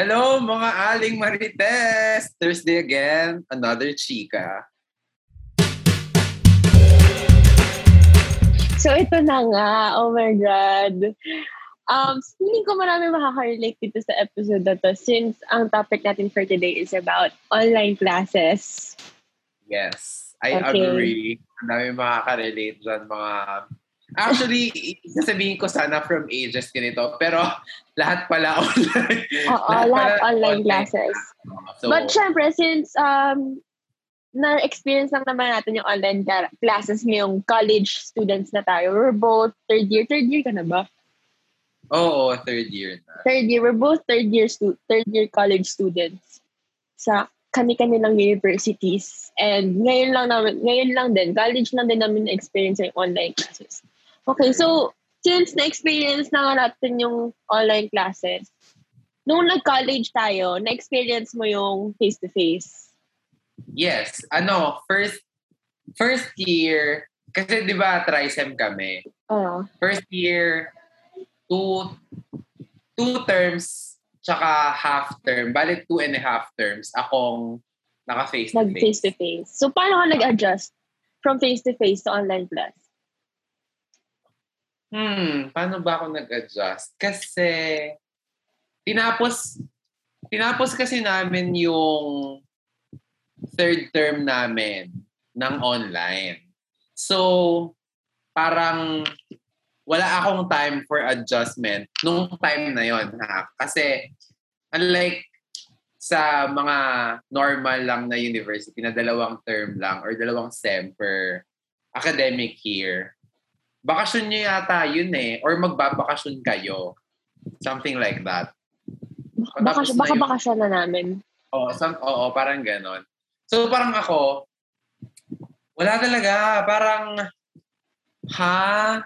Hello mga aling marites! Thursday again, another chika. So ito na nga, oh my God. Um, feeling ko marami makaka-relate dito sa episode na to since ang topic natin for today is about online classes. Yes, I Okay. agree. Ang dami makaka-relate dyan mga... Actually, sasabihin ko sana from ages ganito, pero lahat pala online. Oo, Lahat lahat online online. classes. So, But syempre, since um, na-experience lang naman natin yung online classes ngayong college students na tayo. We're both third year. Third year ka na ba? oo, third year na. Third year. We're both third year stu- third year college students sa kani-kanilang universities. And ngayon lang namin, ngayon lang din, college lang din namin na-experience yung online classes. Okay, so since na-experience na nga natin yung online classes, nung nag-college tayo, na-experience mo yung face-to-face. Yes, ano, first first year, kasi di ba trisem kami. Oo. First year, two, two terms, tsaka half term. Bali, two and a half terms. Akong naka-face to face. nag-face-to-face. So, paano ka nag-adjust from face-to-face to online class? Hmm, paano ba ako nag-adjust? Kasi, tinapos, tinapos kasi namin yung third term namin ng online. So, parang wala akong time for adjustment nung time na yon ha. Kasi, unlike sa mga normal lang na university na dalawang term lang or dalawang sem per academic year, bakasyon nyo yata yun eh. Or magbabakasyon kayo. Something like that. Baka, Tapos na baka yung- bakasyon na namin. Oo, some, oo, parang ganon. So parang ako, wala talaga. Parang, ha?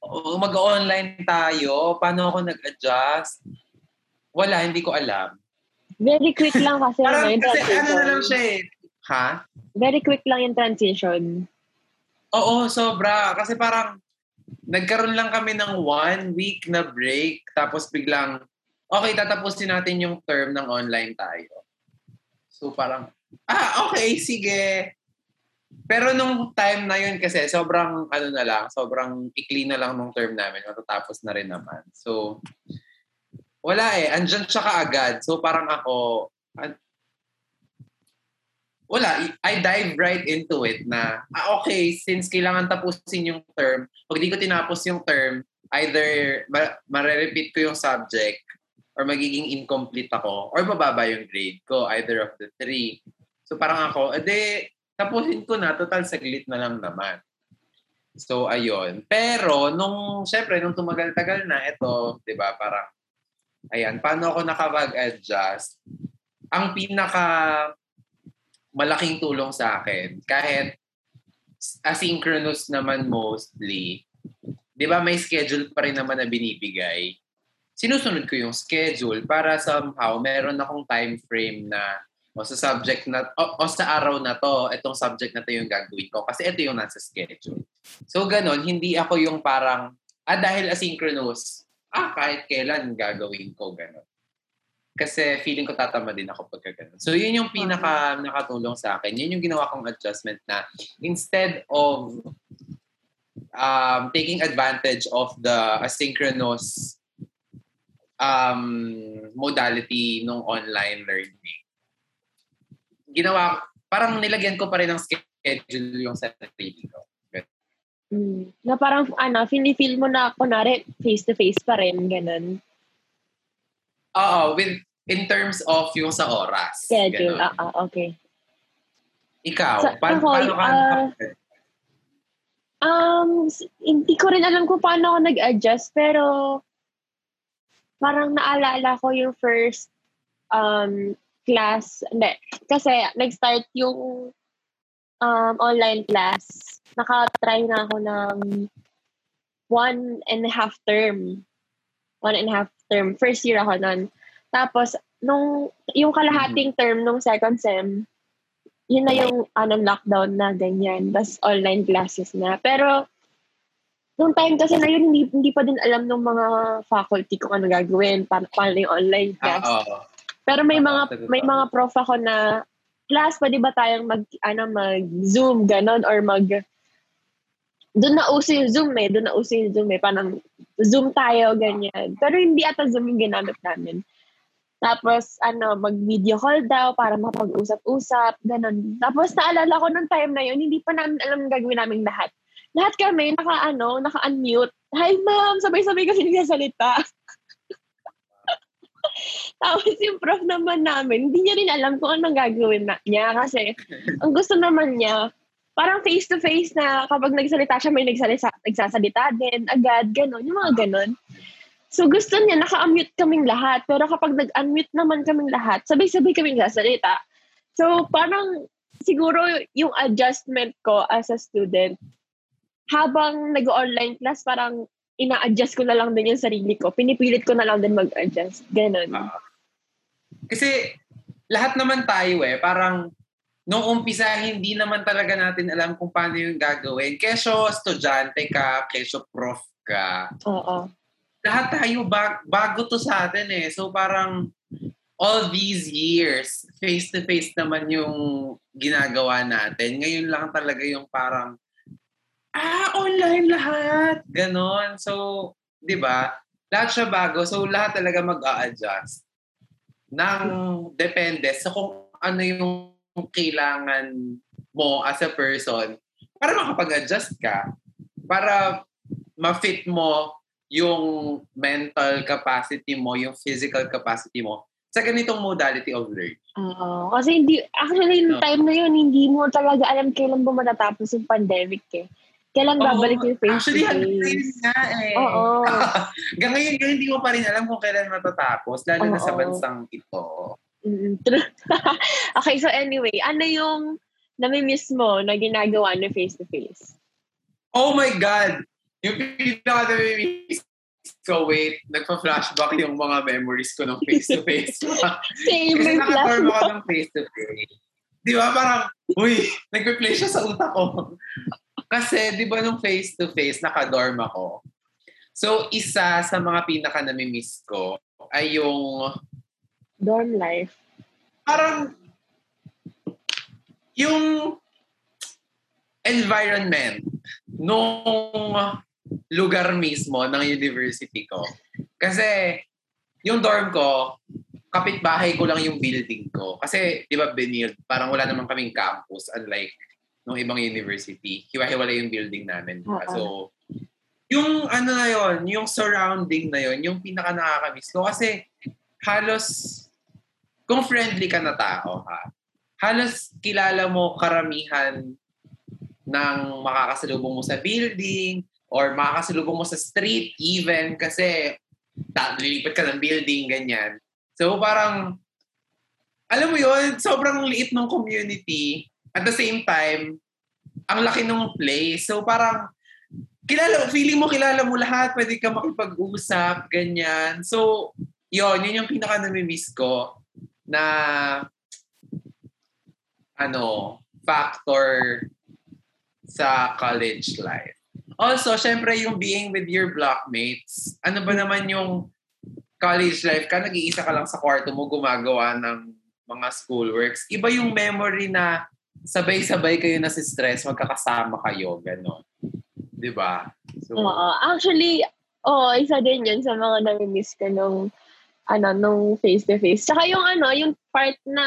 Oo, Mag-online tayo. Paano ako nag-adjust? Wala, hindi ko alam. Very quick lang kasi Parang ano, yung kasi transition. ano na lang siya eh. Ha? Very quick lang yung transition. Oo, sobra. Kasi parang nagkaroon lang kami ng one week na break tapos biglang, okay, tatapusin natin yung term ng online tayo. So parang, ah, okay, sige. Pero nung time na yun kasi, sobrang, ano na lang, sobrang ikli na lang nung term namin. Matatapos na rin naman. So, wala eh. Andyan siya kaagad. So parang ako, wala, I dive right into it na, ah, okay, since kailangan tapusin yung term, pag di ko tinapos yung term, either ma- mare-repeat ko yung subject or magiging incomplete ako or bababa yung grade ko, either of the three. So parang ako, ede, tapusin ko na, total saglit na lang naman. So, ayun. Pero, nung, syempre, nung tumagal-tagal na, ito, di ba, parang, ayan, paano ako nakapag-adjust? Ang pinaka malaking tulong sa akin, kahit asynchronous naman mostly, di ba may schedule pa rin naman na binibigay, sinusunod ko yung schedule para somehow meron akong time frame na o sa subject na o, o sa araw na to, itong subject na to yung gagawin ko kasi ito yung nasa schedule. So ganon, hindi ako yung parang ah dahil asynchronous, ah kahit kailan gagawin ko ganon. Kasi feeling ko tatama din ako pagka ganun. So yun yung pinaka nakatulong sa akin. Yun yung ginawa kong adjustment na instead of um, taking advantage of the asynchronous um, modality nung online learning, ginawa, parang nilagyan ko pa rin ng schedule yung sarili ko. Mm. Na parang, ano, feel mo na, kunwari, face-to-face pa rin, ganun. Oo, with, in terms of yung sa oras. Schedule, ah, ah, okay. Ikaw, Sa- pa- ako, paano ka ah, Um, hindi ko rin alam kung paano ako nag-adjust, pero parang naalala ko yung first um, class. Hindi, kasi nag-start yung um, online class. Nakatry na ako ng one and a half term. One and a half term. First year ako nun. Tapos, nung, yung kalahating term nung second sem, yun na yung anong lockdown na ganyan. Tapos online classes na. Pero, nung time kasi na yun, hindi, hindi pa din alam ng mga faculty kung ano gagawin, paano, paano yung online class. Ah, oo. Pero may Ah, mga may mga prof ako na class pwede ba tayong mag ano mag Zoom ganon or mag doon na uso yung Zoom eh, doon na uso yung Zoom eh, parang Zoom tayo, ganyan. Pero hindi ata Zoom yung ginamit namin. Tapos, ano, mag-video call daw para mapag-usap-usap, ganun. Tapos, naalala ko nung time na yun, hindi pa namin alam gagawin namin lahat. Lahat kami, naka, ano, naka-unmute. Hi, ma'am! Sabay-sabay kasi nagsasalita. Tapos yung prof naman namin, hindi niya rin alam kung anong gagawin na, niya kasi ang gusto naman niya, parang face-to-face na kapag nagsalita siya, may nagsalita, nagsasalita din, agad, gano'n, yung mga gano'n. So gusto niya, naka-unmute kaming lahat. Pero kapag nag-unmute naman kaming lahat, sabay-sabay kaming nagsasalita. So parang siguro yung adjustment ko as a student, habang nag-online class, parang ina-adjust ko na lang din yung sarili ko. Pinipilit ko na lang din mag-adjust. Ganon. Ah. Kasi lahat naman tayo eh, parang nung umpisa, hindi naman talaga natin alam kung paano yung gagawin. Kesyo estudyante ka, kesyo prof ka. Oo. Lahat tayo bag, bago to sa atin eh. So parang all these years, face-to-face naman yung ginagawa natin. Ngayon lang talaga yung parang, ah, online lahat. Ganon. So, di ba? Lahat siya bago. So, lahat talaga mag-a-adjust. Nang depende sa kung ano yung kailangan mo as a person para makapag-adjust ka. Para ma-fit mo yung mental capacity mo, yung physical capacity mo sa ganitong modality of learning. Oo. Kasi hindi, actually, yung No. time na yun, hindi mo talaga alam kailan ba matatapos yung pandemic eh. Kailan babalik yung face Actually, to hanggang ngayon nga eh. Oo. hanggang ngayon, hindi mo pa rin alam kung kailan matatapos, lalo na sa Oo. bansang ito. Mm, true. okay, so anyway, ano yung nami-miss mo na ginagawa na face-to-face? Oh my God! Yung pinaka namimiss ko, wait, nagpa-flashback yung mga memories ko ng face-to-face. Same, Kasi nakatorm ako ng face-to-face. Di ba? Parang, uy, nagpe-play siya sa utak ko. Kasi, di ba, nung face-to-face, nakadorm ako. So, isa sa mga pinaka namimiss ko ay yung dorm life. parang yung environment nung lugar mismo ng university ko. Kasi yung dorm ko, kapitbahay ko lang yung building ko. Kasi, di ba, binild, parang wala naman kaming campus unlike nung ibang university. Hiwa-hiwalay yung building namin. Oo. So, yung ano na yon yung surrounding na yon yung pinaka nakakamiss ko. Kasi halos, kung friendly ka na tao, ha, halos kilala mo karamihan ng makakasalubong mo sa building or makakasalubong mo sa street even kasi ta- lilipat ka ng building, ganyan. So parang, alam mo yon sobrang liit ng community. At the same time, ang laki ng place. So parang, kilala, feeling mo kilala mo lahat, pwede ka makipag-usap, ganyan. So, yon yun yung pinaka namimiss ko na ano, factor sa college life. Also, syempre yung being with your blockmates, ano ba naman yung college life ka, nag-iisa ka lang sa kwarto mo gumagawa ng mga schoolworks. Iba yung memory na sabay-sabay kayo na si stress, magkakasama kayo, gano'n. Di ba? So, Oo. Actually, oo, isa din yun sa mga nami-miss ko nung, ano, nung face-to-face. Tsaka yung ano, yung part na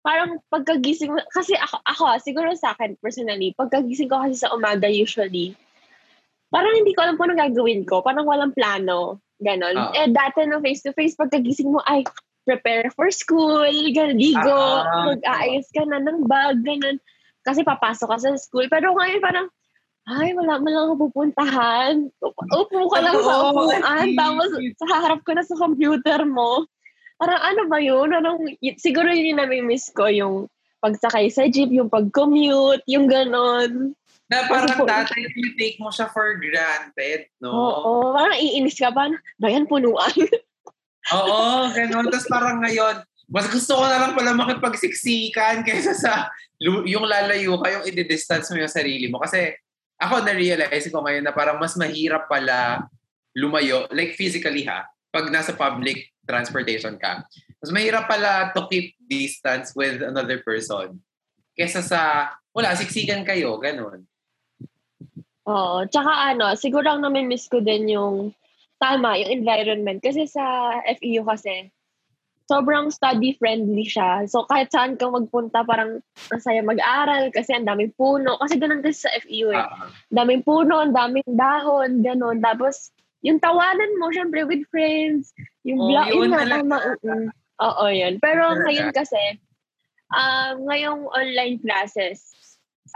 parang pagkagising, kasi ako, ako ah, siguro sa akin personally, pagkagising ko kasi sa umaga usually, parang hindi ko alam kung anong gagawin ko. Parang walang plano. Ganon. Ah. Eh, dati no face-to-face, pagkagising mo, ay, prepare for school, ganon, ligo, Ah, mag-aayos ka na ng bag, ganon. Kasi papasok ka sa school. Pero ngayon parang, ay, wala man lang pupuntahan. Upo ka lang sa upuan, tapos sa harap ko na sa computer mo. Parang ano ba yun? Anong, siguro yun yung nami-miss ko, yung pagsakay sa jeep, yung pag-commute, yung ganon. na parang dati you take mo siya for granted, no? Oo, parang iinis ka pa, bayan punuan. Oo, ganun. Tapos parang ngayon, mas gusto ko na lang pala makipagsiksikan kaysa sa yung lalayo ka, yung i-distance mo yung sarili mo. Kasi ako na-realize ko ngayon na parang mas mahirap pala lumayo, like physically ha, pag nasa public transportation ka. Mas mahirap pala to keep distance with another person. Kesa sa, wala, siksikan kayo, ganun. Oo. Tsaka ano, siguro ang nami-miss ko din yung tama, yung environment. Kasi sa FEU kasi, sobrang study-friendly siya. So, kahit saan ka magpunta, parang masaya mag-aral kasi ang daming puno. Kasi ganun kasi sa FEU eh. Uh-huh. Daming puno, ang daming dahon, ganun. Tapos, yung tawanan mo, syempre, with friends. Yung oh, bla- yun, na, tama. Oo, yun. Pero ngayon kasi, um, ngayong online classes,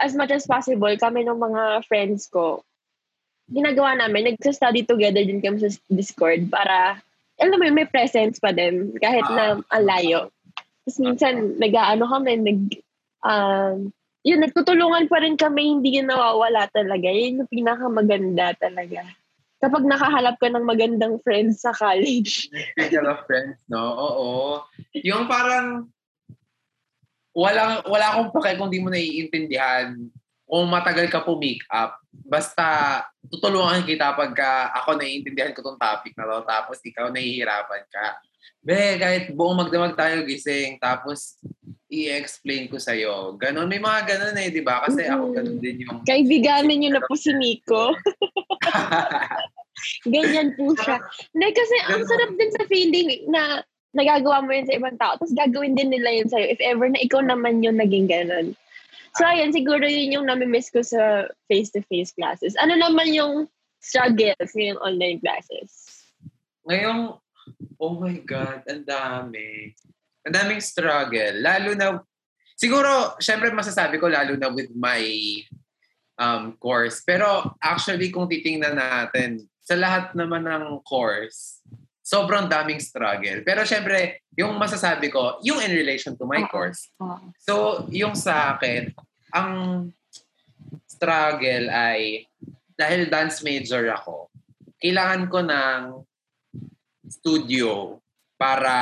as much as possible, kami ng mga friends ko, ginagawa namin, nagsa-study together din kami sa Discord para alam mo may presence pa din kahit na ang layo. Tapos minsan, nag-ano kami, nag, um, yun, nagtutulungan pa rin kami, hindi yun nawawala talaga. Yun yung pinakamaganda talaga. Kapag nakahalap ka ng magandang friends sa college. Of friends, no? Oo. Yung parang, wala, wala akong pake kung di mo naiintindihan kung matagal ka po make up, basta tutulungan kita pagka ako naiintindihan ko tong topic na to, tapos ikaw nahihirapan ka. Be, kahit buong magdamag tayo gising, tapos i-explain ko sa'yo. Ganon, may mga ganon eh, di ba? Kasi mm-hmm. ako ganon din yung... Kaibiganin niyo na po si Nico. Ganyan po siya. Hindi, kasi ang sarap din sa feeling na nagagawa mo yun sa ibang tao, tapos gagawin din nila yun sa'yo if ever na ikaw naman yung naging ganon. So, ayan, siguro yun yung nami-miss ko sa face-to-face classes. Ano naman yung struggles ngayong online classes? Ngayong, oh my God, ang dami. Ang daming struggle. Lalo na, siguro, syempre masasabi ko lalo na with my um, course. Pero actually, kung titingnan natin, sa lahat naman ng course, sobrang daming struggle. Pero syempre, yung masasabi ko, yung in relation to my course. So, yung sa akin, ang struggle ay, dahil dance major ako, kailangan ko ng studio para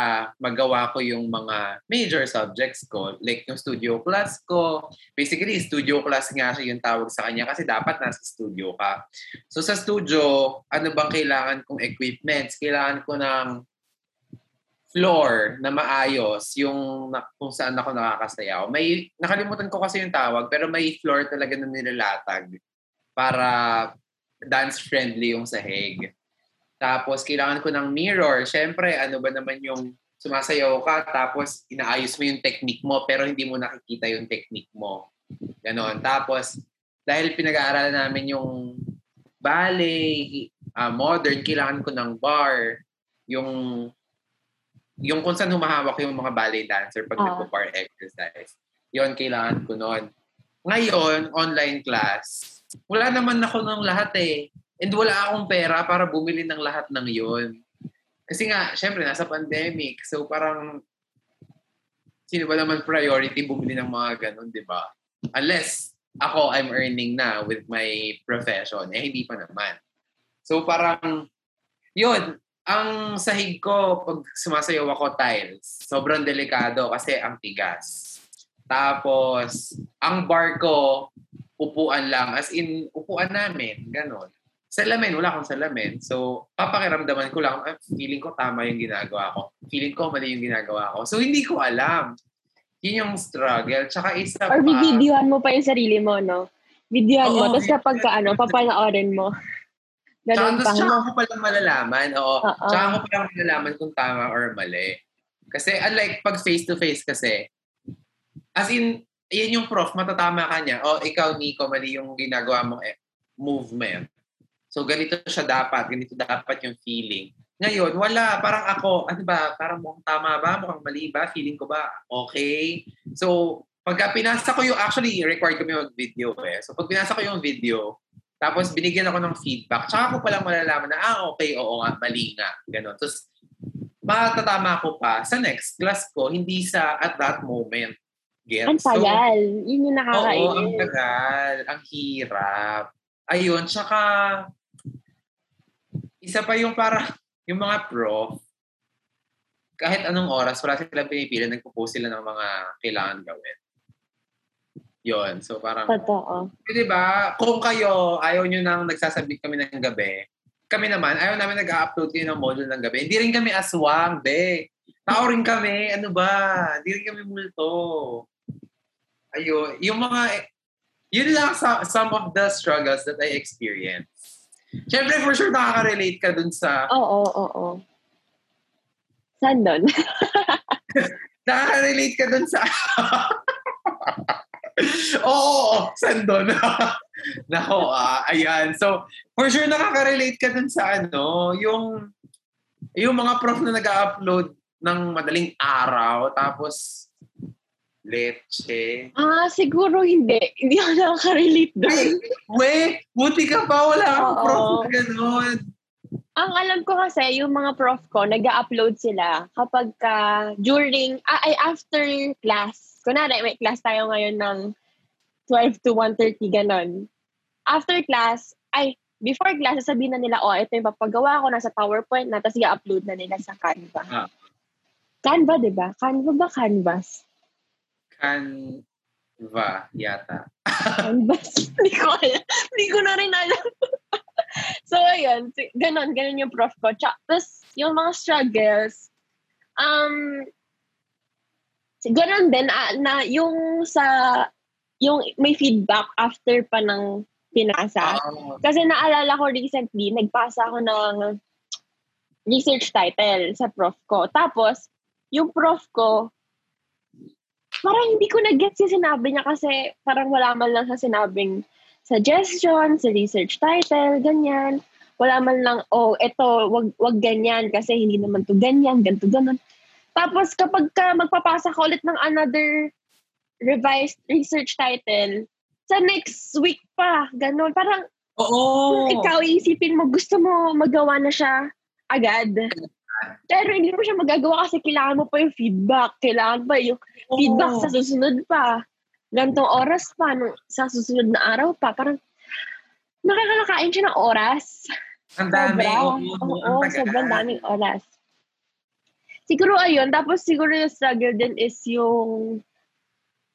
magawa ko yung mga major subjects ko. Like yung studio class ko. Basically, studio class nga siya yung tawag sa kanya kasi dapat nasa studio ka. So sa studio, ano bang kailangan kong equipments? Kailangan ko ng floor na maayos yung na, kung saan ako nakakasayaw. May, nakalimutan ko kasi yung tawag, pero may floor talaga na nilalatag para dance-friendly yung sahig. Tapos, kailangan ko ng mirror. Siyempre, ano ba naman yung sumasayaw ka, tapos inaayos mo yung technique mo, pero hindi mo nakikita yung technique mo. Ganon. Tapos, dahil pinag-aaralan namin yung ballet, uh, modern, kailangan ko ng bar, yung yung kung saan humahawak yung mga ballet dancer pag uh. nagpo-bar exercise. Yon kailangan ko noon. Ngayon, online class, wala naman ako ng lahat eh. And wala akong pera para bumili ng lahat ng yon. Kasi nga, syempre, nasa pandemic. So parang, sino ba naman priority bumili ng mga ganun, di ba? Unless ako, I'm earning na with my profession. Eh, hindi pa naman. So parang, yun, ang sahig ko pag sumasayaw ako tiles, sobrang delikado kasi ang tigas. Tapos, ang bar ko, upuan lang. As in, upuan namin. Ganon salamin, wala akong salamin. So, papakiramdaman ko lang, ah, feeling ko tama yung ginagawa ko. Feeling ko mali yung ginagawa ko. So, hindi ko alam. Yun yung struggle. Tsaka isa Or pa... Or videohan mo pa yung sarili mo, no? Videohan mo. Tapos kapag ka, ano, papanoorin mo. Ganun tsaka, pa. Tsaka ko palang malalaman. Oo. Uh-oh. Tsaka ko palang malalaman kung tama or mali. Kasi unlike pag face-to-face kasi, as in, yan yung prof, matatama ka niya. O, oh, ikaw, Nico, mali yung ginagawa mong eh, movement. So, ganito siya dapat, ganito dapat yung feeling. Ngayon, wala. Parang ako, ano ba, parang mukhang tama ba? Mukhang mali ba? Feeling ko ba? Okay. So, pagka pinasa ko yung, actually, required ko yung video eh. So, pag pinasa ko yung video, tapos binigyan ako ng feedback, tsaka ko palang malalaman na, ah, okay, oo nga, mali nga. Ganon. Tapos, matatama ko pa sa next class ko, hindi sa at that moment. Get? Ang tagal. So, Yun yung nakakainis. Oo, ang tagal. Ang hirap. Ayun, tsaka isa pa yung para, yung mga prof, kahit anong oras, wala silang pinipili, nagpo-post sila ng mga kailangan gawin. Yon. So parang, Totoo. eh, di ba, kung kayo, ayaw nyo nang nagsasabit kami ng gabi, kami naman, ayaw namin nag-upload kayo ng module ng gabi. Hindi rin kami aswang, be. Tao rin kami, ano ba? Hindi rin kami multo. Ayun. Yung mga, yun lang some of the struggles that I experienced. Siyempre, for sure, nakaka-relate ka dun sa, Oo, oo, oo. Saan doon? nakaka-relate ka dun sa, Oo, saan doon? Nako, ah, ayan. So, for sure nakaka-relate ka dun sa ano, yung yung mga prof na nag-upload ng madaling araw, tapos leche. ah, siguro hindi. Hindi ako nakaka-relate doon. Ay, we, buti ka pa, wala akong Oo. prof na ganun. Ang alam ko kasi, yung mga prof ko, nag-upload sila kapag ka during, ah, ay after class. Kunwari, may class tayo ngayon ng 12 to 1.30, ganon. After class, ay, before class, sasabihin na nila, oh, ito yung papagawa ko, nasa PowerPoint na, tapos i-upload na nila sa Canva. Ah. Canva, di ba? Canva ba Canvas? Canva, yata. Hindi ko alam. Hindi ko na rin alam. so, ayun. Ganon, ganon yung prof ko. Tapos, yung mga struggles, um, ganon din, ah, na yung sa, yung may feedback after pa ng pinasa. Oo. Kasi naalala ko recently, nagpasa ako ng research title sa prof ko. Tapos, yung prof ko, parang hindi ko na-get yung sinabi niya kasi parang wala man lang sa sinabing suggestion, sa research title, ganyan. Wala man lang, oh, eto, wag, wag ganyan kasi hindi naman to ganyan, ganito, ganun. Tapos kapag ka magpapasa ka ulit ng another revised research title, sa next week pa, ganun. Parang Oo. ikaw isipin mo, gusto mo magawa na siya agad. Pero hindi mo siya magagawa kasi kailangan mo pa yung feedback. Kailangan pa yung feedback sa susunod pa. Gantong oras pa, nung, sa susunod na araw pa. Parang nakakakain siya ng oras. Ang dami. Oo, Oo, sobrang daming oras. Siguro ayun, tapos siguro yung struggle din is yung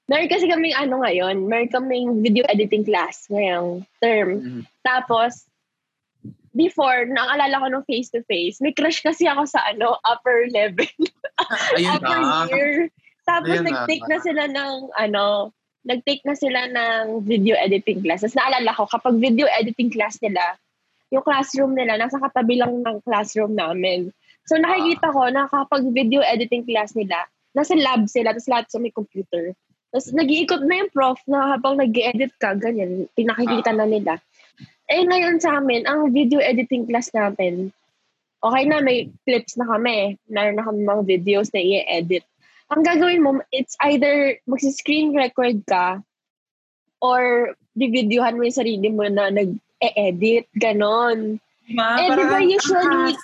Meron kasi kaming ano ngayon, meron kaming video editing class ngayong term. Mhm. Tapos, before, naalala ko nung face-to-face, may crush kasi ako sa ano, upper level. Ayun upper na. year. Tapos, Ayun na. nag-take na sila ng, ano, nag-take na sila ng video editing class. Tapos naalala ko, kapag video editing class nila, yung classroom nila, nasa katabi lang ng classroom namin. So, nakikita ko na kapag video editing class nila, nasa lab sila, tapos lahat sa may computer. Tapos nag-iikot na yung prof na habang nag edit ka, ganyan, pinakikita na nila. Eh ngayon sa amin, ang video editing class natin, okay na, may clips na kami. Meron na kami mga videos na i-edit. Ang gagawin mo, it's either magsi-screen record ka or di-videohan mo yung sarili mo na nag-e-edit, ganon. Diba? Eh, di ba usually-.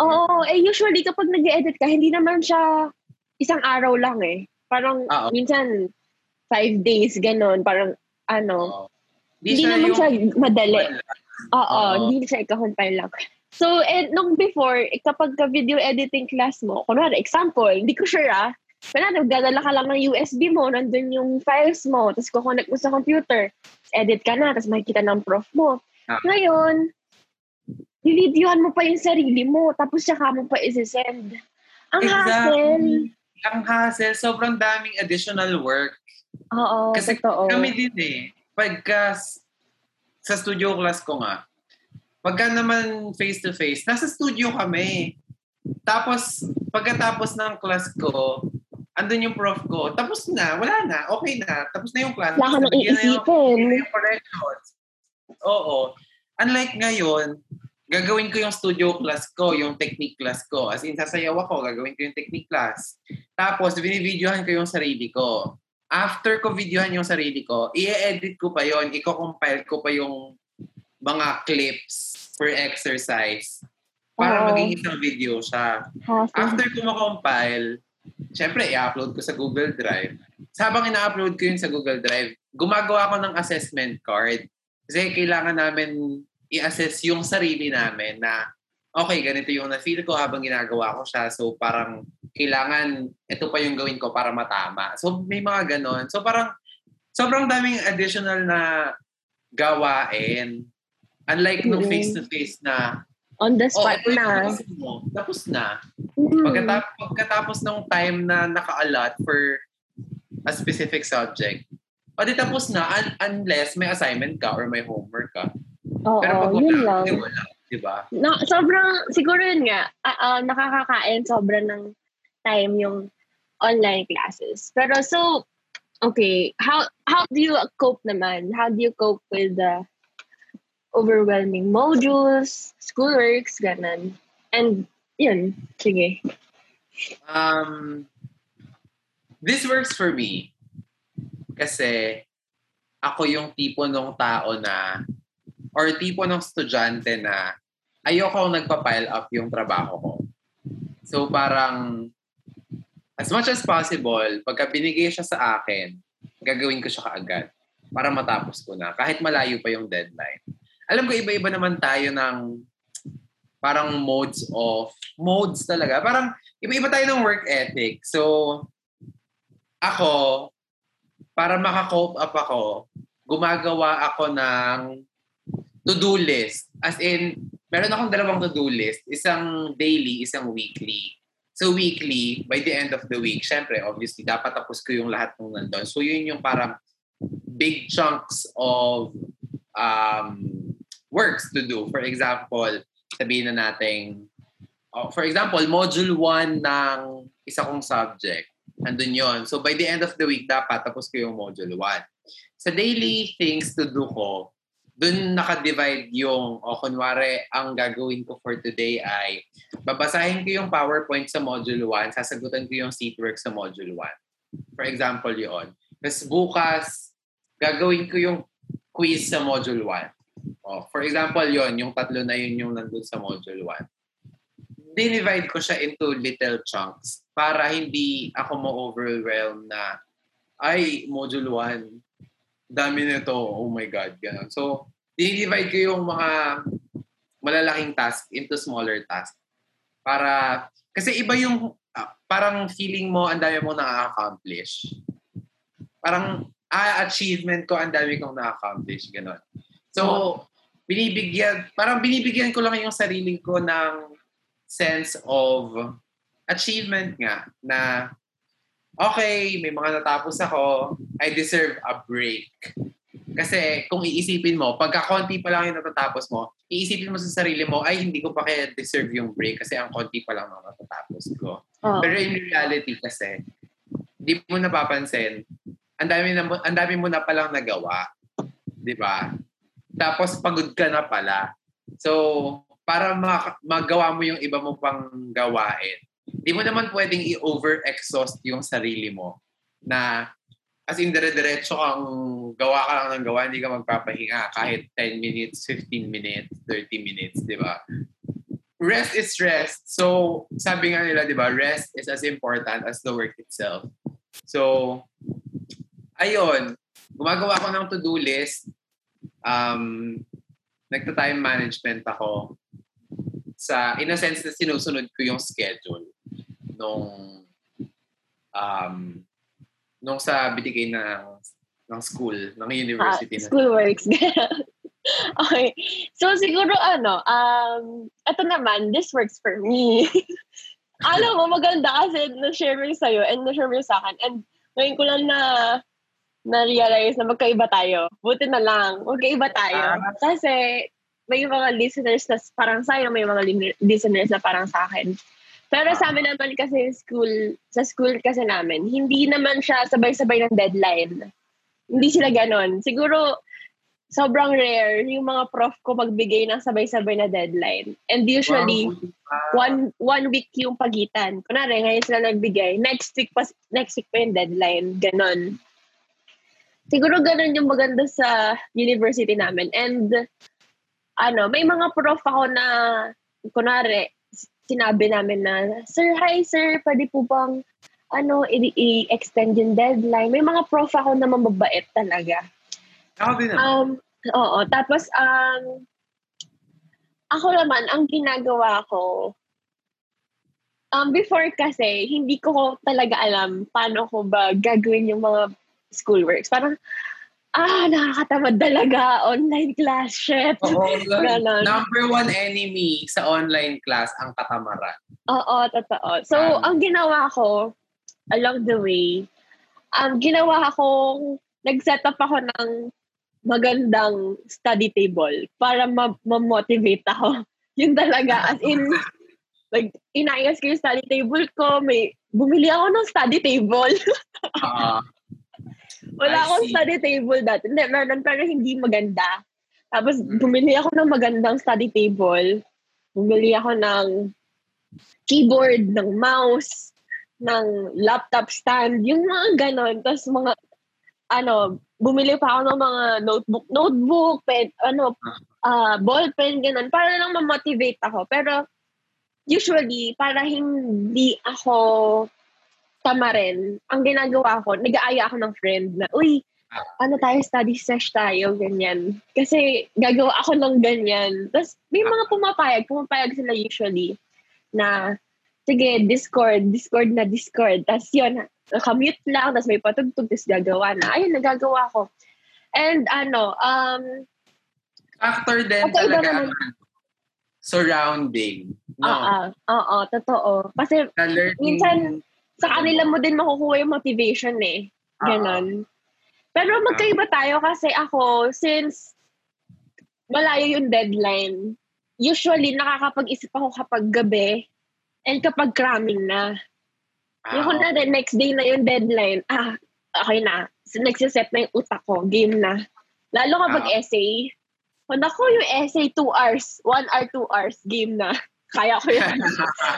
Oo, eh usually kapag nag-edit ka, hindi naman siya isang araw lang eh. Parang Oo. minsan five days, ganon. Parang ano, Oo. Hindi naman siya madali. Oo, hindi siya ikakumpile lang. So, eh, nung before, eh, kapag ka video editing class mo, kunwari, example, hindi ko sure ah, Kaya nagdadala ka lang ng USB mo, nandun yung files mo, tapos kukonect mo sa computer, edit ka na, tapos makikita ng prof mo. Ah. Ngayon, videohan mo pa yung sarili mo, tapos saka mo pa isi-send. Ang hassle. Ang hassle. Sobrang daming additional work. Oo, Kasi totoo. kami din eh. Pagka sa studio class ko nga, pagka naman face-to-face, nasa studio kami. Tapos, pagkatapos ng class ko, andun yung prof ko, tapos na, wala na, okay na, tapos na yung class. Wala ka nang iisipin. na yung corrections. Oo. Unlike ngayon, gagawin ko yung studio class ko, yung technique class ko. As in, sasayaw ako, gagawin ko yung technique class. Tapos, binibidyohan ko yung sarili ko. After ko videohan yung sarili ko, i-edit ko pa yon, i-compile ko pa yung mga clips per exercise para Oo. maging isang video siya. Hassle. After ko ma-compile, syempre, i-upload ko sa Google Drive. Habang ina-upload ko yun sa Google Drive, gumagawa ako ng assessment card. Kasi kailangan namin i-assess yung sarili namin na okay, ganito yung na-feel ko habang ginagawa ko siya. So parang kailangan ito pa yung gawin ko para matama. So may mga ganon. So parang sobrang daming additional na gawain. Unlike nung Mm. face-to-face na, On the oh, spot yung na. tapos mo. Tapos na. Mm. Pagkatapos, pagkatapos ng time na naka-allot for a specific subject, o di tapos na un- unless may assignment ka or may homework ka. Oo, Pero pag yun wala, lang. di wala. Di ba? No, sobrang, siguro yun nga, ah, ah, nakakakain sobrang ng time yung online classes. Pero so, okay, how how do you cope naman? How do you cope with the overwhelming modules, schoolworks, ganun? And, yun, sige. Um, this works for me kasi ako yung tipo ng tao na or tipo ng estudyante na ayoko nagpa-pile up yung trabaho ko. So parang as much as possible, pagka binigay siya sa akin, gagawin ko siya kaagad para matapos ko na kahit malayo pa yung deadline. Alam ko iba-iba naman tayo ng parang modes of modes talaga. Parang iba-iba tayo ng work ethic. So, ako, para makakope up ako, gumagawa ako ng to-do list. As in, meron akong dalawang to-do list. Isang daily, isang weekly. So weekly, by the end of the week, syempre, obviously, dapat tapos ko yung lahat ng nandun. So yun yung parang big chunks of um, works to do. For example, sabihin na natin, oh, for example, module 1 ng isa kong subject. Andun yon. So by the end of the week, dapat tapos ko yung module 1. Sa daily things to do ko, dun nakadivide yung, o kunwari, ang gagawin ko for today ay babasahin ko yung PowerPoint sa module 1, sasagutan ko yung seatwork sa module 1. For example, yon. Tapos bukas, gagawin ko yung quiz sa module 1. Oh, for example, yon yung tatlo na yun yung nandun sa module 1. Dinivide ko siya into little chunks para hindi ako ma-overwhelm na ay, module 1, dami nito, oh my God, ganun. So, dinivide ko yung mga malalaking task into smaller task para, kasi iba yung, ah, parang feeling mo, ang dami mo na-accomplish. Parang, ah, achievement ko, ang dami kong na-accomplish, ganun. So, binibigyan, parang binibigyan ko lang yung sarili ko ng sense of achievement nga na okay, may mga natapos ako, I deserve a break. Kasi kung iisipin mo, pagka konti pa lang yung natatapos mo, iisipin mo sa sarili mo, ay hindi ko pa kaya deserve yung break kasi ang konti pa lang ang natatapos ko. Oo. Pero in reality kasi, di mo napapansin, ang dami, na, ang dami mo na palang nagawa. Di ba? Tapos pagod ka na pala. So, para ma- magawa mo yung iba mo pang gawain, di mo naman pwedeng i-over-exhaust yung sarili mo na as in dire-diretso kang gawa ka lang ng gawa, hindi ka magpapahinga kahit 10 minutes, 15 minutes, 30 minutes, di ba? Rest is rest. So, sabi nga nila, di ba, rest is as important as the work itself. So, ayun, gumagawa ako ng to-do list. Um, nagta-time management ako sa, in a sense na sinusunod ko yung schedule nung um, nung sa binigay ng ng school, ng Ah, university na. schoolworks. okay. So, siguro ano, um, ito naman, this works for me. Alam mo, maganda kasi na-share mo sa'yo and na-share mo sa akin. And ngayon ko lang na na-realize na magkaiba tayo. Buti na lang, magkaiba tayo. Ah. Kasi may mga listeners na parang sa'yo, may mga lin- listeners na parang sa akin. Pero sa amin naman kasi school, sa school kasi namin, hindi naman siya sabay-sabay ng deadline. Hindi sila ganon. Siguro, sobrang rare yung mga prof ko magbigay ng sabay-sabay na deadline. And usually, Wow. one one week yung pagitan. Kunwari, ngayon sila nagbigay. Next week pa, next week pa yung deadline. Ganon. Siguro ganon yung maganda sa university namin. And, ano, may mga prof ako na, kunwari, sinabi namin na, Sir, hi sir, pwede po bang ano, i- i-extend yung deadline. May mga prof ako na mababait talaga. Ako din naman. Um, oo. Tapos, um, ako naman, ang ginagawa ko, um, before kasi, hindi ko talaga alam paano ko ba gagawin yung mga schoolworks. Parang, ah, nakakatamad talaga. Online class, shit. Oo, Ganon. number one enemy sa online class, ang katamaran. Oo, totoo. So, Um, ang ginawa ko, along the way, ang ginawa akong, nag-set up ako ng magandang study table para ma- ma-motivate ako. Yun talaga, as in, like, inayos ko yung study table ko, may, bumili ako ng study table. Ah, Wala I akong see. study table dati. Hindi, meron, pero hindi maganda. Tapos, Mm. bumili ako ng magandang study table. Bumili ako ng keyboard, ng mouse, ng laptop stand, yung mga ganon. Tapos, mga, ano, bumili pa ako ng mga notebook, notebook, pen, ano, ah ball pen, ganon, para lang ma-motivate ako. Pero, usually, para hindi ako tama rin, ang ginagawa ko, nag-aaya ako ng friend na, uy, ano tayo, study sesh tayo, ganyan. Kasi gagawa ako ng ganyan. Tapos may mga pumapayag, pumapayag sila usually na, sige, Discord, Discord na Discord. Tapos yun, nakamute lang, tapos may patugtog, tapos gagawa na. Ayun, nagagawa ko. And ano, um, Factor din Okay, talaga naman. surrounding. No? oo, oo, totoo. Kasi Minsan, sa kanila mo din makukuha yung motivation eh. Ganon. Pero magkaiba tayo kasi ako, since malayo yung deadline, usually nakakapag-isip ako kapag gabi and kapag cramming na. Ah, Yung na the next day na yung deadline, ah, okay na. So, nagsiset na yung utak ko, game na. Lalo kapag Ah. essay. Kung ako yung essay, 2 hours, 1 hour, 2 hours, game na. Kaya ko yun.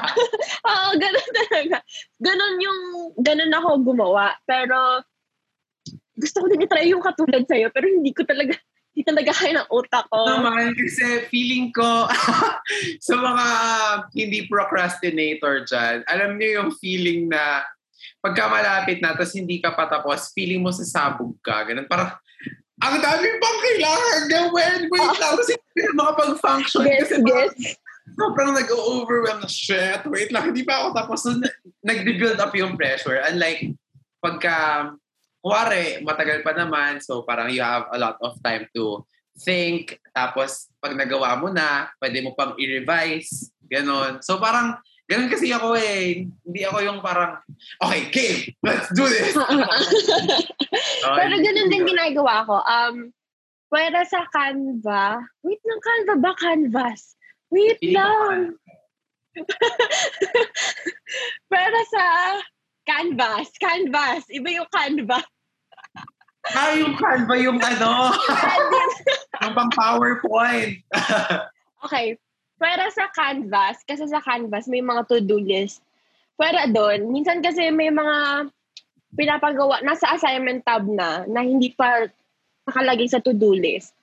Oo, ganun talaga. Ganun yung, ganun ako gumawa. Pero, gusto ko din i-try yung katulad sa'yo, pero hindi ko talaga, hindi talaga kaya ng utak ko. naman kasi feeling ko sa mga hindi procrastinator dyan, alam niyo yung feeling na pagka malapit na tapos hindi ka patapos, feeling mo sasabog ka. Ganun. Parang, ang dami pang kailangan gawin. Wait lang. Kasi hindi makapag-function. Yes, kasi parang yes. sobrang nag-overwhelm na shit. Wait lang, hindi pa ako tapos. So, na- nag-build up yung pressure. Unlike pagka, kuwari, matagal pa naman, so parang you have a lot of time to think. Tapos, pag nagawa mo na, pwede mo pang i-revise. Ganon. So, parang, ganon kasi ako eh. Hindi ako yung parang, okay, game, let's do this. Pero ganun din ginagawa ko. Um, pwera sa Canva. Wait lang, Canva ba? Canvas. Wait lang. Pwera sa Canvas. Canvas. Iba yung Canva. Ah, yung Canva yung ano, yung pang PowerPoint. okay. Pwera sa Canvas. Kasi sa Canvas, may mga to-do list. Pwera doon. Minsan kasi may mga pinapagawa, nasa assignment tab na, na hindi pa nakalagay sa to-do list.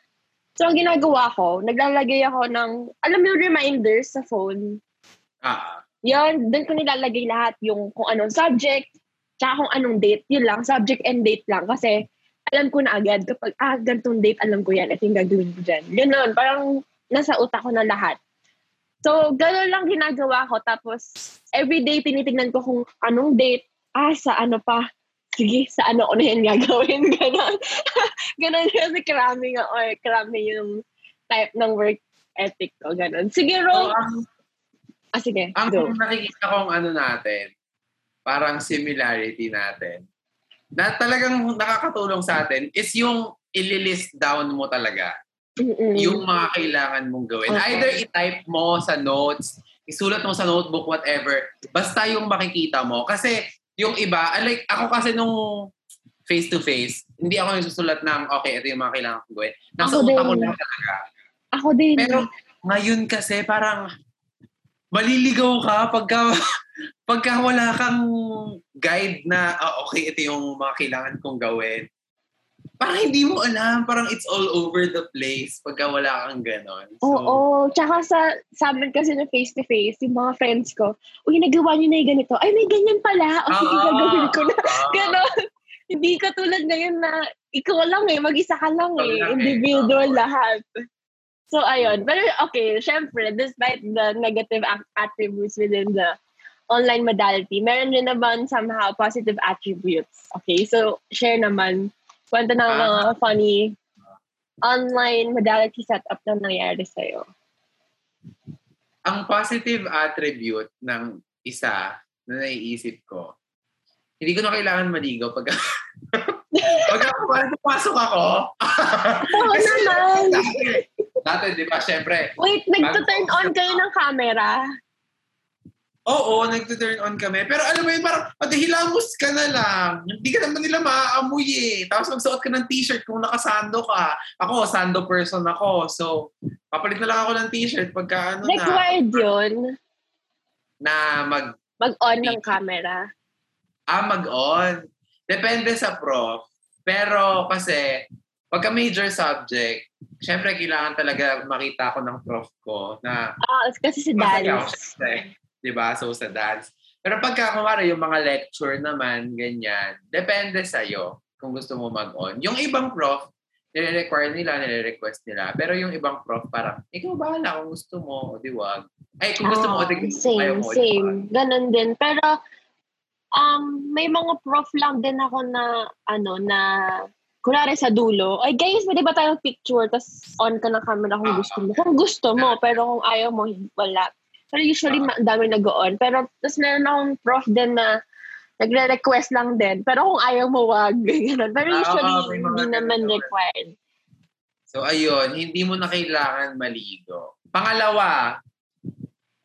So, ang ginagawa ko, naglalagay ako ng, alam mo yung reminders sa phone. ah, Yan, doon ko nilalagay lahat yung kung anong subject, tsaka kung anong date. Yun lang, subject and date lang. Kasi alam ko na agad, kapag, ah, gantong date, alam ko yan. Ito yung gagawin ko dyan. Ganun, parang nasa utak ko na lahat. So, ganun lang ginagawa ko. Tapos, everyday tinitingnan ko kung anong date, ah, sa ano pa, sige, sa ano ko na yan gagawin. Ganon. Ganon kasi karami nga, or karami yung type ng work ethic ko. Ganon. Siguro, so, ang, ah, sige, ang go. nakikita kong ano natin, parang similarity natin, na talagang nakakatulong sa atin is yung ililist down mo talaga Mm-mm. yung mga kailangan mong gawin. Okay. Either i-type mo sa notes, isulat mo sa notebook, whatever. Basta yung makikita mo. Kasi yung iba, ah, like ako kasi nung face-to-face, hindi ako nagsusulat ng, okay, ito yung mga kailangan kong gawin. Nasa Ako utak ko lang talaga. Ako din. Pero ngayon kasi parang maliligaw ka pagka pagka wala kang guide na ah, okay ito yung mga kailangan kong gawin. Parang hindi mo alam, parang it's all over the place pagka wala kang ganon. So, Oo. Tsaka sa, sa amin kasi na face-to-face, yung mga friends ko, uy, nagawa niyo na yung ganito. Ay, may ganyan pala. O sige, Ah, gagawin ko na. ah, Ganon. Hindi ka tulad ngayon na ikaw lang eh, mag-isa ka lang eh. lang eh. Individual Oo. lahat. So, ayun. Pero okay, syempre, despite the negative attributes within the online modality, meron din naman somehow positive attributes. Okay, so share naman. Kwento ng mga uh, funny online modality setup na nangyari sa'yo. Ang positive attribute ng isa na naiisip ko, hindi ko na kailangan maligaw pag pag ako pasok ako. Oo naman. Dati, di ba, syempre. Wait, nagto-turn on kayo ng camera? Oo, nagto-turn on kami. Pero alam mo yun, parang, pati hilamos ka na lang. Hindi ka naman nila maaamoy eh. Tapos magsuot ka ng t-shirt kung nakasando ka. Ako, sando person ako. So, papalit na lang ako ng t-shirt pagka ano Required na. yun? Na mag... Mag-on ng camera? Ah, mag-on. Depende sa prof. Pero kasi, pagka major subject, syempre kailangan talaga makita ko ng prof ko na... Ah, kasi si dance. Di ba? So, sa dance. Pero pagka, kumara, yung mga lecture naman, ganyan, depende sa'yo kung gusto mo mag-on. Yung ibang prof, nire-require nila, nire-request nila. Pero yung ibang prof, parang, ikaw bahala kung gusto mo, o di wag. Ay, kung gusto mo, o di Same, mo, same. Ganon din. Pero, um, may mga prof lang din ako na, ano, na, kunwari sa dulo, ay guys, pwede ba tayong picture, tapos on ka ng camera kung gusto mo. Kung gusto mo, pero kung ayaw mo, wala. Pero usually, uh, dami nag-on. Pero, tapos meron akong prof din na nagre-request lang din. Pero kung ayaw mo, wag. Ganun. Pero usually, uh, hindi naman required. So, ayun, hindi mo na kailangan maligo. Pangalawa,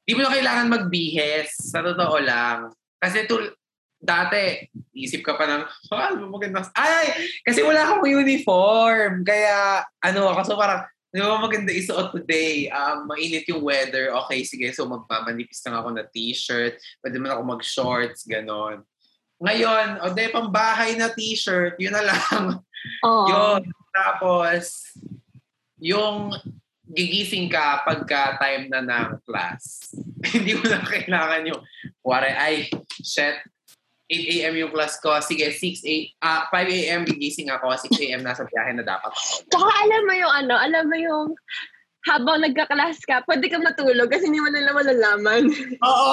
hindi mo na kailangan magbihes. Sa totoo lang. Kasi tul dati, isip ka pa ng, oh, maganda. Ay, kasi wala akong uniform. Kaya, ano, ako, so parang, Di ba maganda isuot today? Um, mainit yung weather. Okay, sige. So magmamanipis lang ako na t-shirt. Pwede man ako mag-shorts, ganon. Ngayon, o de, bahay na t-shirt, yun na lang. Oh. yun. Tapos, yung gigising ka pagka time na ng class. Hindi mo na kailangan yung, wari, ay, shit, 8 a.m. yung class ko. Sige, 6 a, uh, 5 a.m. gigising ako. 6 a.m. nasa biyahe na dapat ako. Tsaka alam mo yung ano, alam mo yung habang nagka-class ka, pwede ka matulog kasi hindi mo nila malalaman. Oo.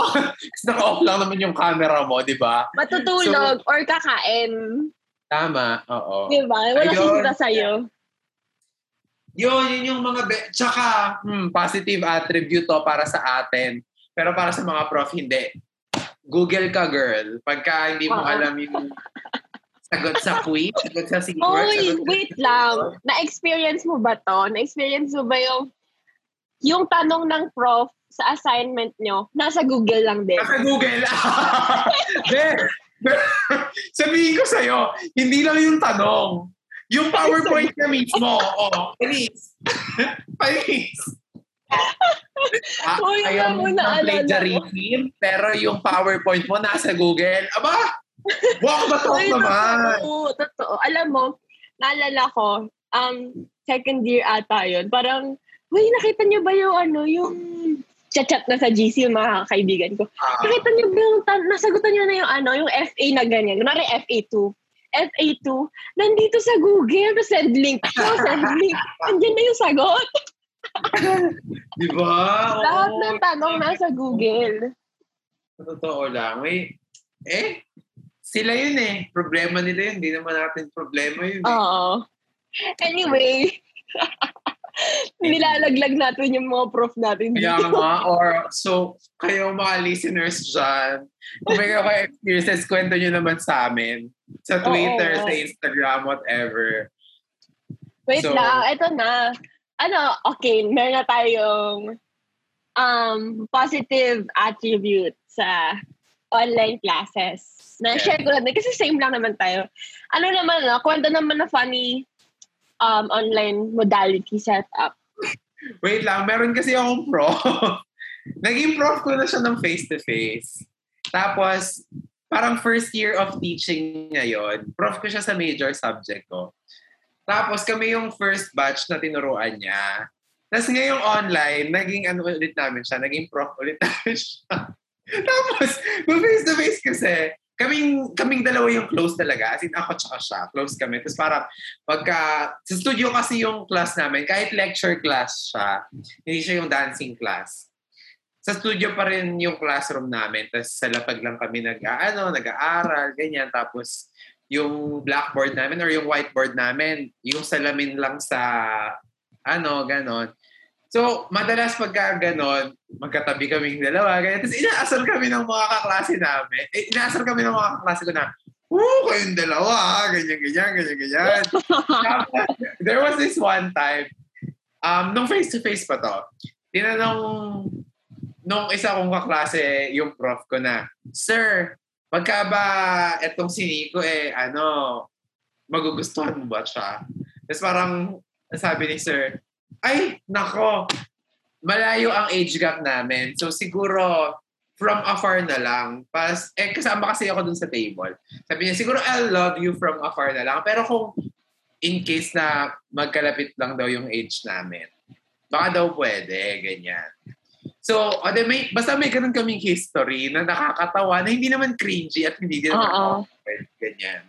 Naka-off lang naman yung camera mo, di ba? Matutulog so, or kakain. Tama, oo. Di ba? Wala sisita sa'yo. Yun, yun yung mga... Be- Tsaka, hmm, positive attribute to para sa atin. Pero para sa mga prof, hindi Google ka, girl. Pagka hindi mo alam yung sagot sa quiz, sagot sa secret. Oy, wait lang. Na-experience mo ba to? Na-experience mo ba yung yung tanong ng prof sa assignment nyo, nasa Google lang din. Nasa Google. De, sabihin ko sa'yo, hindi lang yung tanong. Yung PowerPoint na mismo. oh, please. please ah, Uy, ayaw mo na plagiarism, pero yung PowerPoint mo nasa Google. Aba! Wow, ba Uy, naman? Totoo, totoo. Alam mo, naalala ko, um, second year ata yun. Parang, uy, nakita niyo ba yung ano, yung chat-chat na sa GC yung mga kaibigan ko. Ah. Nakita niyo ba yung, nasagutan niyo na yung ano, yung FA na ganyan. Kunwari FA2. FA2, nandito sa Google, send link. So, send link. Andiyan na yung sagot. Di ba? Lahat Oo. ng tanong nasa Google. Totoo lang. May, eh, sila yun eh. Problema nila yun. Hindi naman natin problema yun. Eh. Oo. Anyway, nilalaglag natin yung mga prof natin dito. Kaya nga, or so, kayo mga listeners dyan, kung may kayo experiences, kwento nyo naman sa amin. Sa Twitter, Oo. sa Instagram, whatever. Wait so, lang, eto na ano, okay, meron na tayong um, positive attribute sa online classes. Na-share ko lang kasi same lang naman tayo. Ano naman, no, kwento naman na funny um, online modality setup. Wait lang, meron kasi akong prof. Naging prof ko na siya ng face-to-face. Tapos, parang first year of teaching ngayon, prof ko siya sa major subject ko. Tapos kami yung first batch na tinuruan niya. Tapos ngayong online, naging ano ulit namin siya, naging prof ulit namin siya. Tapos, face to face kasi, kaming, kaming dalawa yung close talaga. As in, ako tsaka siya. Close kami. Tapos parang, pagka, sa studio kasi yung class namin, kahit lecture class siya, hindi siya yung dancing class. sa studio pa rin yung classroom namin. Tapos sa lapag lang kami nag, ano, nag-aaral, ganyan. Tapos yung blackboard namin or yung whiteboard namin, yung salamin lang sa ano, ganon. So, madalas pagka ganon, magkatabi kaming dalawa, ganyan. Tapos inaasar kami ng mga kaklase namin. Eh, inaasar kami ng mga kaklase ko na, Oo, kayong dalawa, ganyan, ganyan, ganyan, ganyan. there was this one time, um, nung face-to-face pa to, tinanong nung isa kong kaklase, yung prof ko na, Sir, pagka ba etong si Nico eh, ano, magugustuhan mo ba siya? Tapos parang sabi ni Sir, ay, nako, malayo ang age gap namin. So siguro, from afar na lang. Pas, eh, kasama kasi ako dun sa table. Sabi niya, siguro I'll love you from afar na lang. Pero kung in case na magkalapit lang daw yung age namin, baka daw pwede, ganyan. So, ade may, basta may ganun kaming history na nakakatawa na hindi naman cringy at hindi din naman awkward. Ganyan.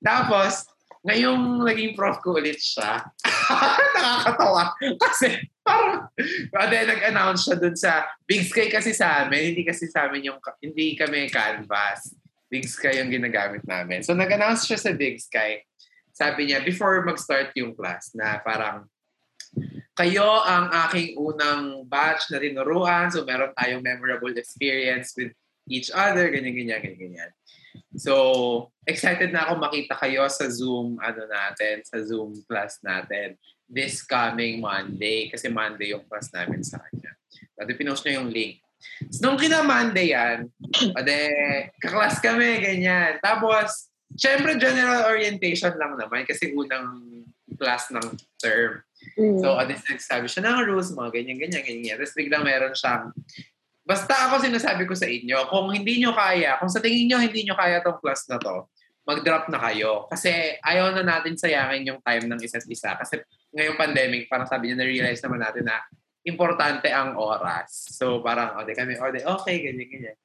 Tapos, ngayong naging prof ko ulit siya, nakakatawa. Kasi parang, ade nag-announce siya dun sa Big Sky kasi sa amin, hindi kasi sa amin yung, hindi kami canvas. Big Sky yung ginagamit namin. So, nag-announce siya sa Big Sky. Sabi niya, before mag-start yung class, na parang, kayo ang aking unang batch na tinuruan. So, meron tayong memorable experience with each other, ganyan, ganyan, ganyan, ganyan. So, excited na ako makita kayo sa Zoom, ano natin, sa Zoom class natin this coming Monday. Kasi Monday yung class namin sa kanya. Dati pinost niya yung link. So, nung kina-Monday yan, ade, kaklas kami, ganyan. Tapos, syempre general orientation lang naman kasi unang class ng term. Mm. So, at least nagsabi siya ng rules, mga ganyan, ganyan, ganyan. Tapos biglang meron siyang, basta ako sinasabi ko sa inyo, kung hindi nyo kaya, kung sa tingin nyo hindi nyo kaya tong class na to, mag-drop na kayo. Kasi ayaw na natin sayangin yung time ng isa't isa. Kasi ngayong pandemic, parang sabi niya, na-realize naman natin na importante ang oras. So parang, o, oh, kami, o, oh, okay, ganyan, ganyan.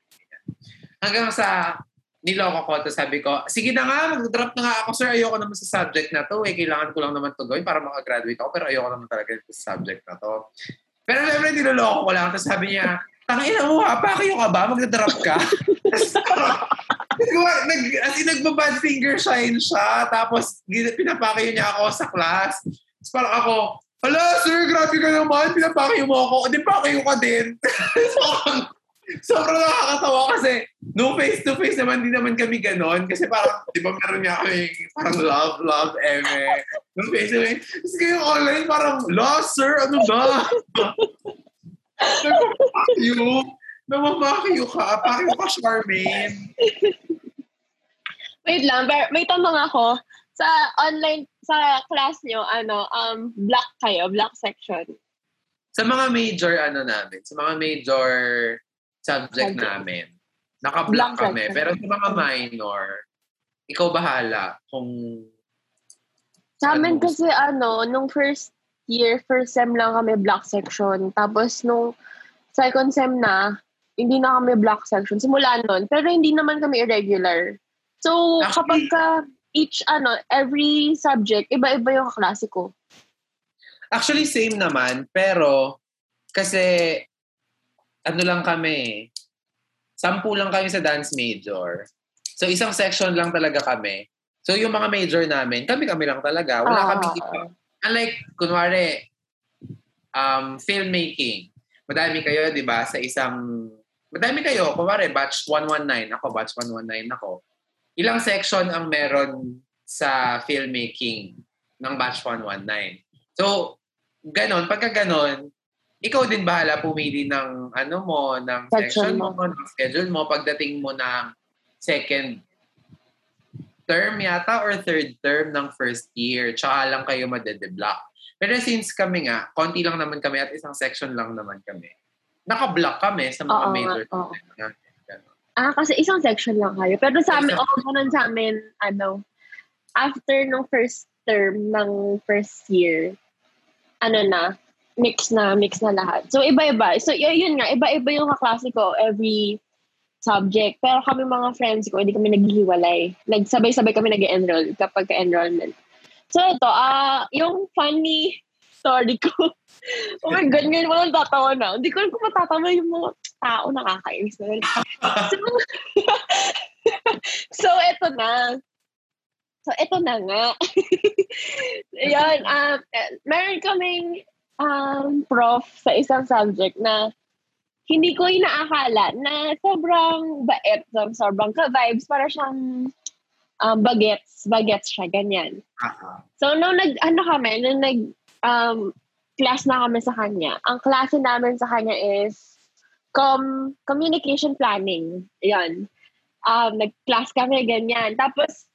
Hanggang sa niloko ko, tapos sabi ko, sige na nga, mag-drop na nga ako, sir, ayoko naman sa subject na to, eh, kailangan ko lang naman to gawin para makagraduate ako, pero ayoko naman talaga sa subject na to. Pero syempre, niloloko ko lang, tapos sabi niya, tangina mo ha, pa kayo ka ba? Mag-drop ka? nag, as in, nagbabad finger shine siya, tapos pinapakayo niya ako sa class. Tapos parang ako, Hala, sir, grabe ka naman. Pinapakayo mo ako. Di pa kayo ka din. so, sobrang nakakatawa kasi no face-to-face naman, hindi naman kami ganon. Kasi parang, di ba meron niya kami parang love, love, eme. No face-to-face. Tapos kayo online, parang, la, sir, ano ba? Nagpapakyo. Namamakayo ka. Pakyo ka, Charmaine. Wait lang, may tanong ako. Sa online, sa class nyo, ano, um, black kayo, black section. Sa mga major, ano namin, sa mga major subject namin. Naka-block kami. Pero sa mga minor, ikaw bahala kung... Sa amin kasi ano, nung first year, first sem lang kami block section. Tapos nung second sem na, hindi na kami block section. Simula nun. Pero hindi naman kami irregular. So, Actually, kapag ka each, ano, every subject, iba-iba yung klase ko. Actually, same naman. Pero, kasi ano lang kami, sampu lang kami sa dance major. So isang section lang talaga kami. So yung mga major namin, kami-kami lang talaga. Wala uh, kami iba. Unlike, kunwari, um, filmmaking. Madami kayo, di ba, sa isang... Madami kayo. Kunwari, batch 119. Ako, batch 119 ako. Ilang section ang meron sa filmmaking ng batch 119. So, ganon. Pagka ganon, ikaw din bahala pumili ng ano mo, ng section mo, ng schedule mo pagdating mo ng second term yata or third term ng first year. Tsaka lang kayo madede-block. Pero since kami nga, konti lang naman kami at isang section lang naman kami. Naka-block kami sa mga oo, major. Oo. Ah, kasi isang section lang kayo. Pero sa amin, oh, ganun sa amin, ano, after ng first term ng first year, ano na, mix na, mix na lahat. So, iba-iba. So, yun nga, iba-iba yung kaklase ko every subject. Pero kami mga friends ko, hindi kami naghihiwalay. Nagsabay-sabay kami nag-enroll kapag ka-enrollment. So, ito, ah uh, yung funny story ko. oh my God, ngayon walang tatawa na. Hindi ko alam kung matatawa yung mga tao nakakainis na. so, so, eto na. So, eto na nga. Yan, um, meron kaming um, prof sa isang subject na hindi ko inaakala na sobrang bait, sobrang ka-vibes, para siyang um, bagets, bagets siya, ganyan. Uh-huh. So, nung nag, ano kami, nung nag, um, class na kami sa kanya, ang klase namin sa kanya is com communication planning. Yan. Um, nag-class kami, ganyan. Tapos,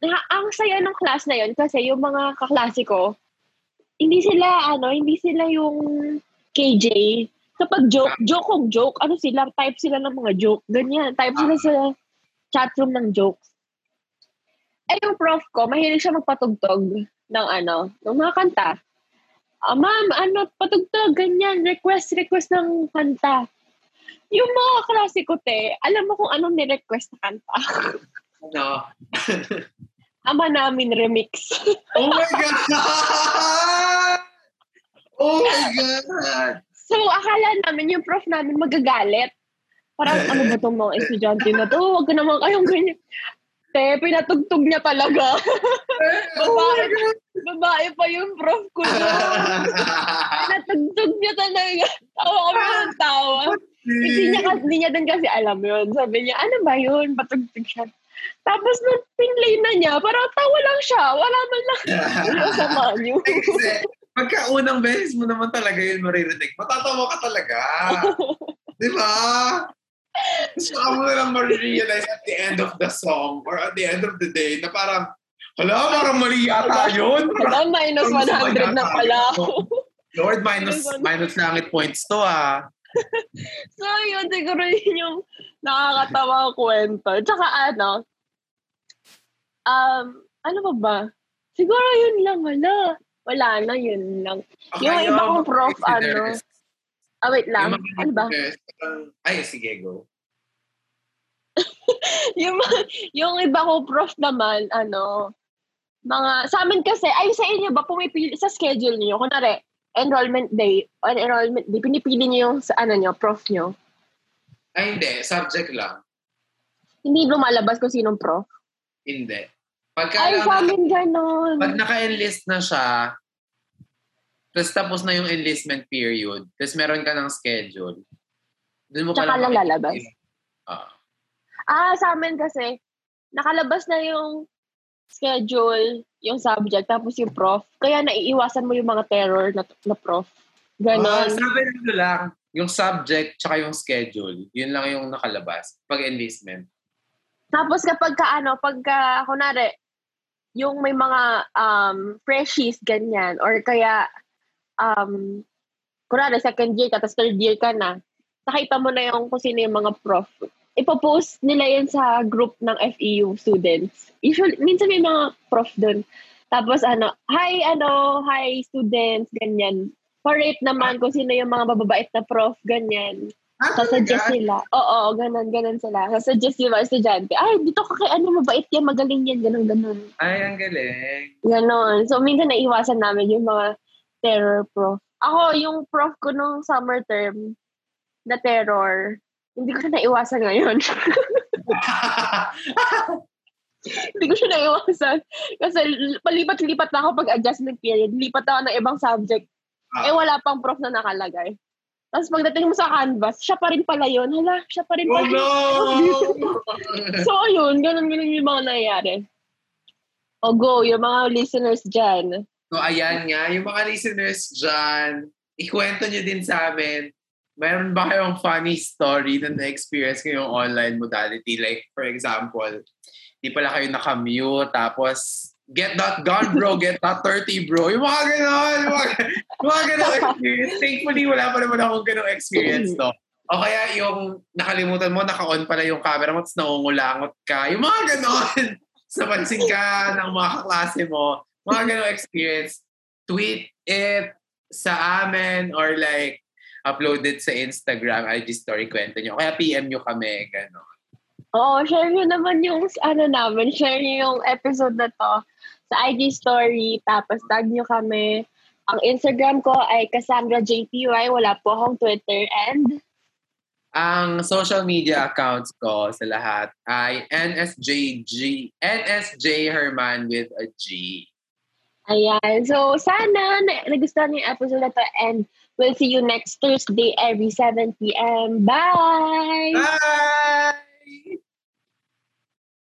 na, ang saya ng class na yon kasi yung mga kaklase ko, hindi sila, ano, hindi sila yung KJ, kapag joke, joke kung joke, ano sila, type sila ng mga joke. Ganyan, type sila sa chatroom ng jokes. Eh, yung prof ko, mahilig siya magpatugtog ng ano, ng mga kanta. Ah, ma'am, ano, patugtog, ganyan, request, request ng kanta. Yung mga klase ko, te, alam mo kung anong ni-request na kanta? No. Ama namin remix. oh my God! Oh my God! So, akala namin yung prof namin magagalit. Parang, ano ba itong mga estudyante na to? Huwag naman kayong ganyan. Te, pinatugtog niya talaga. babae, babae pa yung prof ko doon. pinatugtog niya talaga. Tawa kami ng tawa. Hindi niya, hindi niya din kasi alam yun. Sabi niya, ano ba yun? Patugtog siya. Tapos nung pinlay na niya, parang tawa lang siya. Wala man lang. Yung sama niyo. Pagka unang beses mo naman talaga yun maririnig, matatawa ka talaga. Di ba? So, mo na lang ma-realize at the end of the song or at the end of the day na parang, hala, parang mali yata yun. Hala, minus 100 na pala ako. Lord, minus, minus langit points to ah. so, yun, siguro yun yung nakakatawa kwento. Tsaka ano, um, ano ba ba? Siguro yun lang, hala wala na, yun lang. Okay, yung iba kong prof, ano, ah, wait lang, ano ba? Ay, sige, go. yung, yung iba kong prof naman, ano, mga, sa amin kasi, ay sa inyo ba, pumipili, sa schedule niyo, kunwari, enrollment day, on enrollment day, pinipili niyo yung, sa, ano niyo, prof niyo? Ay, hindi, subject lang. Hindi lumalabas kung sinong prof? Hindi. Pagka Ay, sa amin ganon. Pag naka-enlist na siya, tapos tapos na yung enlistment period, tapos meron ka ng schedule, doon mo Tsaka lang lalabas? Uh. Ah, sa amin kasi, nakalabas na yung schedule, yung subject, tapos yung prof. Kaya naiiwasan mo yung mga terror na, na prof. Ganon. Ah, sabi nito lang, yung subject tsaka yung schedule, yun lang yung nakalabas pag enlistment. Tapos kapag ka ano, pagka, kunwari, yung may mga um, freshies, ganyan, or kaya, um, kunwari, second year ka, tapos third year ka na, nakita mo na yung kung sino yung mga prof. Ipopost nila yan sa group ng FEU students. Usually, minsan may mga prof dun. Tapos ano, hi ano, hi students, ganyan. Pa-rate naman kung sino yung mga bababait na prof, ganyan. Ah, Sasuggest nila. Oo, ganun, ganun sila. Sasuggest yung mga estudyante. Ay, dito ka kay ano, mabait yan, magaling yan, ganun, ganun. Ay, ang galing. Ganon. So, minsan naiwasan namin yung mga terror prof. Ako, yung prof ko nung summer term na terror, hindi ko siya naiwasan ngayon. hindi ko siya naiwasan. Kasi palipat-lipat na ako pag adjustment period. Lipat ako ng ibang subject. Ah. Eh, wala pang prof na nakalagay. Tapos pagdating mo sa canvas, siya pa rin pala yun. Hala, siya pa rin pala oh, no! so, ayun, ganun, ganun yung mga nangyayari. O go, yung mga listeners dyan. So, ayan nga, yung mga listeners dyan, ikwento nyo din sa amin, mayroon ba kayong funny story na na-experience kayong online modality? Like, for example, di pala kayo nakamute, tapos get that gun bro, get that 30 bro. Yung mga ganon, yung mga, ganon experience. Thankfully, wala pa naman akong ganon experience, no? O kaya yung nakalimutan mo, naka-on pala yung camera mo, tapos naungulangot ka. Yung mga ganon. Napansin ka ng mga kaklase mo. Mga ganon experience. Tweet it sa amin or like upload it sa Instagram, IG story, kwento nyo. Kaya PM nyo kami, gano'n. Oo, share nyo naman yung ano namin, share nyo yung episode na to sa IG story, tapos tag nyo kami. Ang Instagram ko ay Cassandra JPY. Wala po akong Twitter. And Ang social media accounts ko sa lahat ay NSJG, NSJ Herman with a G. ayan. So, sana na- nagustuhan niyo yung episode na to. And we'll see you next Thursday every 7 p.m. Bye! Bye!